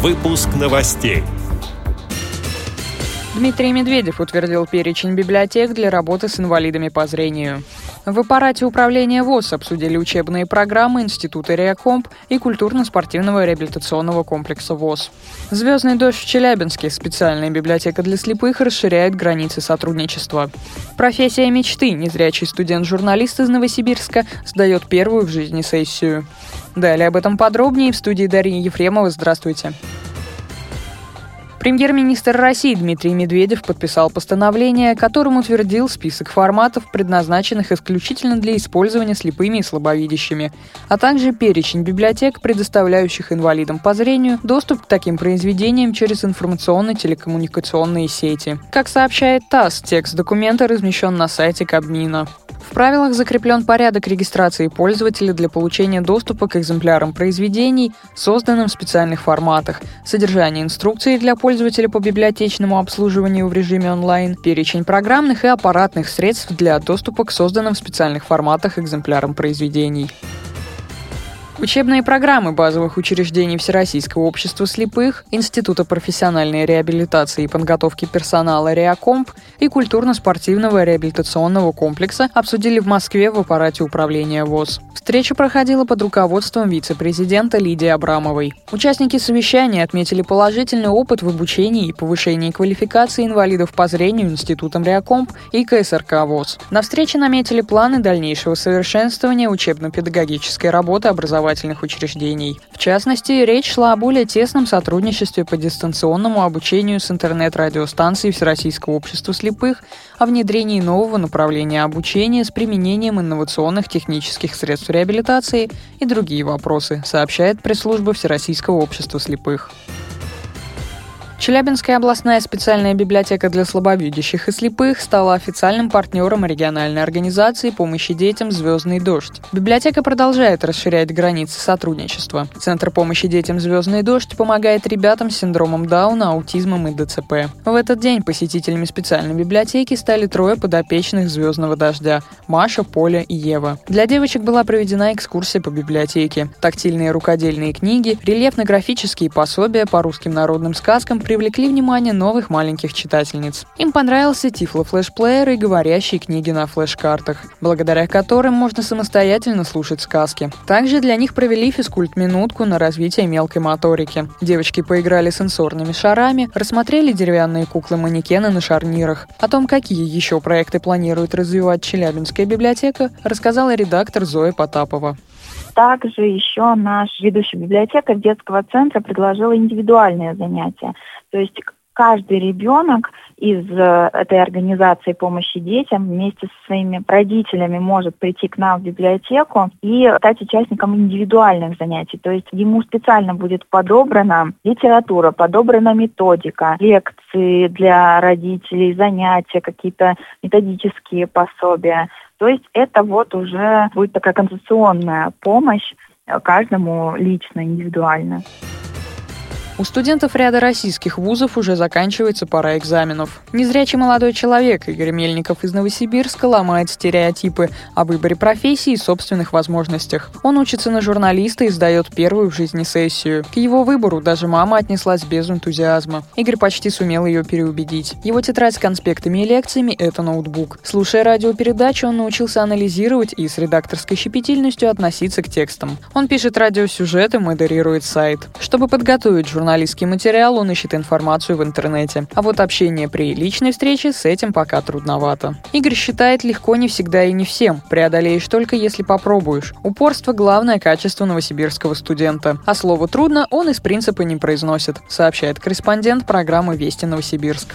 Выпуск новостей. Дмитрий Медведев утвердил перечень библиотек для работы с инвалидами по зрению. В аппарате управления ВОЗ обсудили учебные программы Института Реакомп и культурно-спортивного реабилитационного комплекса ВОЗ. «Звездный дождь» в Челябинске. Специальная библиотека для слепых расширяет границы сотрудничества. Профессия мечты. Незрячий студент-журналист из Новосибирска сдает первую в жизни сессию. Далее об этом подробнее в студии Дарьи Ефремова. Здравствуйте. Премьер-министр России Дмитрий Медведев подписал постановление, которым утвердил список форматов, предназначенных исключительно для использования слепыми и слабовидящими, а также перечень библиотек, предоставляющих инвалидам по зрению доступ к таким произведениям через информационно-телекоммуникационные сети. Как сообщает ТАСС, текст документа размещен на сайте Кабмина. В правилах закреплен порядок регистрации пользователя для получения доступа к экземплярам произведений, созданным в специальных форматах, содержание инструкции для пользователя по библиотечному обслуживанию в режиме онлайн, перечень программных и аппаратных средств для доступа к созданным в специальных форматах экземплярам произведений. Учебные программы базовых учреждений Всероссийского общества слепых, Института профессиональной реабилитации и подготовки персонала «Реакомп» и культурно-спортивного реабилитационного комплекса обсудили в Москве в аппарате управления ВОЗ. Встреча проходила под руководством вице-президента Лидии Абрамовой. Участники совещания отметили положительный опыт в обучении и повышении квалификации инвалидов по зрению Институтом «Реакомп» и КСРК ВОЗ. На встрече наметили планы дальнейшего совершенствования учебно-педагогической работы образования образовательных учреждений. В частности, речь шла о более тесном сотрудничестве по дистанционному обучению с интернет-радиостанцией Всероссийского общества слепых, о внедрении нового направления обучения с применением инновационных технических средств реабилитации и другие вопросы, сообщает пресс-служба Всероссийского общества слепых. Челябинская областная специальная библиотека для слабовидящих и слепых стала официальным партнером региональной организации помощи детям «Звездный дождь». Библиотека продолжает расширять границы сотрудничества. Центр помощи детям «Звездный дождь» помогает ребятам с синдромом Дауна, аутизмом и ДЦП. В этот день посетителями специальной библиотеки стали трое подопечных «Звездного дождя» – Маша, Поля и Ева. Для девочек была проведена экскурсия по библиотеке. Тактильные рукодельные книги, рельефно-графические пособия по русским народным сказкам привлекли внимание новых маленьких читательниц. Им понравился тифло-флешплеер и говорящие книги на флеш-картах, благодаря которым можно самостоятельно слушать сказки. Также для них провели физкульт-минутку на развитие мелкой моторики. Девочки поиграли сенсорными шарами, рассмотрели деревянные куклы-манекены на шарнирах. О том, какие еще проекты планирует развивать Челябинская библиотека, рассказала редактор Зоя Потапова. Также еще наш ведущий библиотекарь детского центра предложил индивидуальные занятия. То есть каждый ребенок из э, этой организации помощи детям вместе со своими родителями может прийти к нам в библиотеку и стать участником индивидуальных занятий. То есть ему специально будет подобрана литература, подобрана методика, лекции для родителей, занятия, какие-то методические пособия. То есть это вот уже будет такая концептуальная помощь каждому лично, индивидуально. У студентов ряда российских вузов уже заканчивается пора экзаменов. Незрячий молодой человек Игорь Мельников из Новосибирска ломает стереотипы о выборе профессии и собственных возможностях. Он учится на журналиста и сдает первую в жизни сессию. К его выбору даже мама отнеслась без энтузиазма. Игорь почти сумел ее переубедить. Его тетрадь с конспектами и лекциями – это ноутбук. Слушая радиопередачу, он научился анализировать и с редакторской щепетильностью относиться к текстам. Он пишет радиосюжеты, модерирует сайт. Чтобы подготовить журналиста журналистский материал, он ищет информацию в интернете. А вот общение при личной встрече с этим пока трудновато. Игорь считает, легко не всегда и не всем. Преодолеешь только если попробуешь. Упорство – главное качество новосибирского студента. А слово «трудно» он из принципа не произносит, сообщает корреспондент программы «Вести Новосибирск».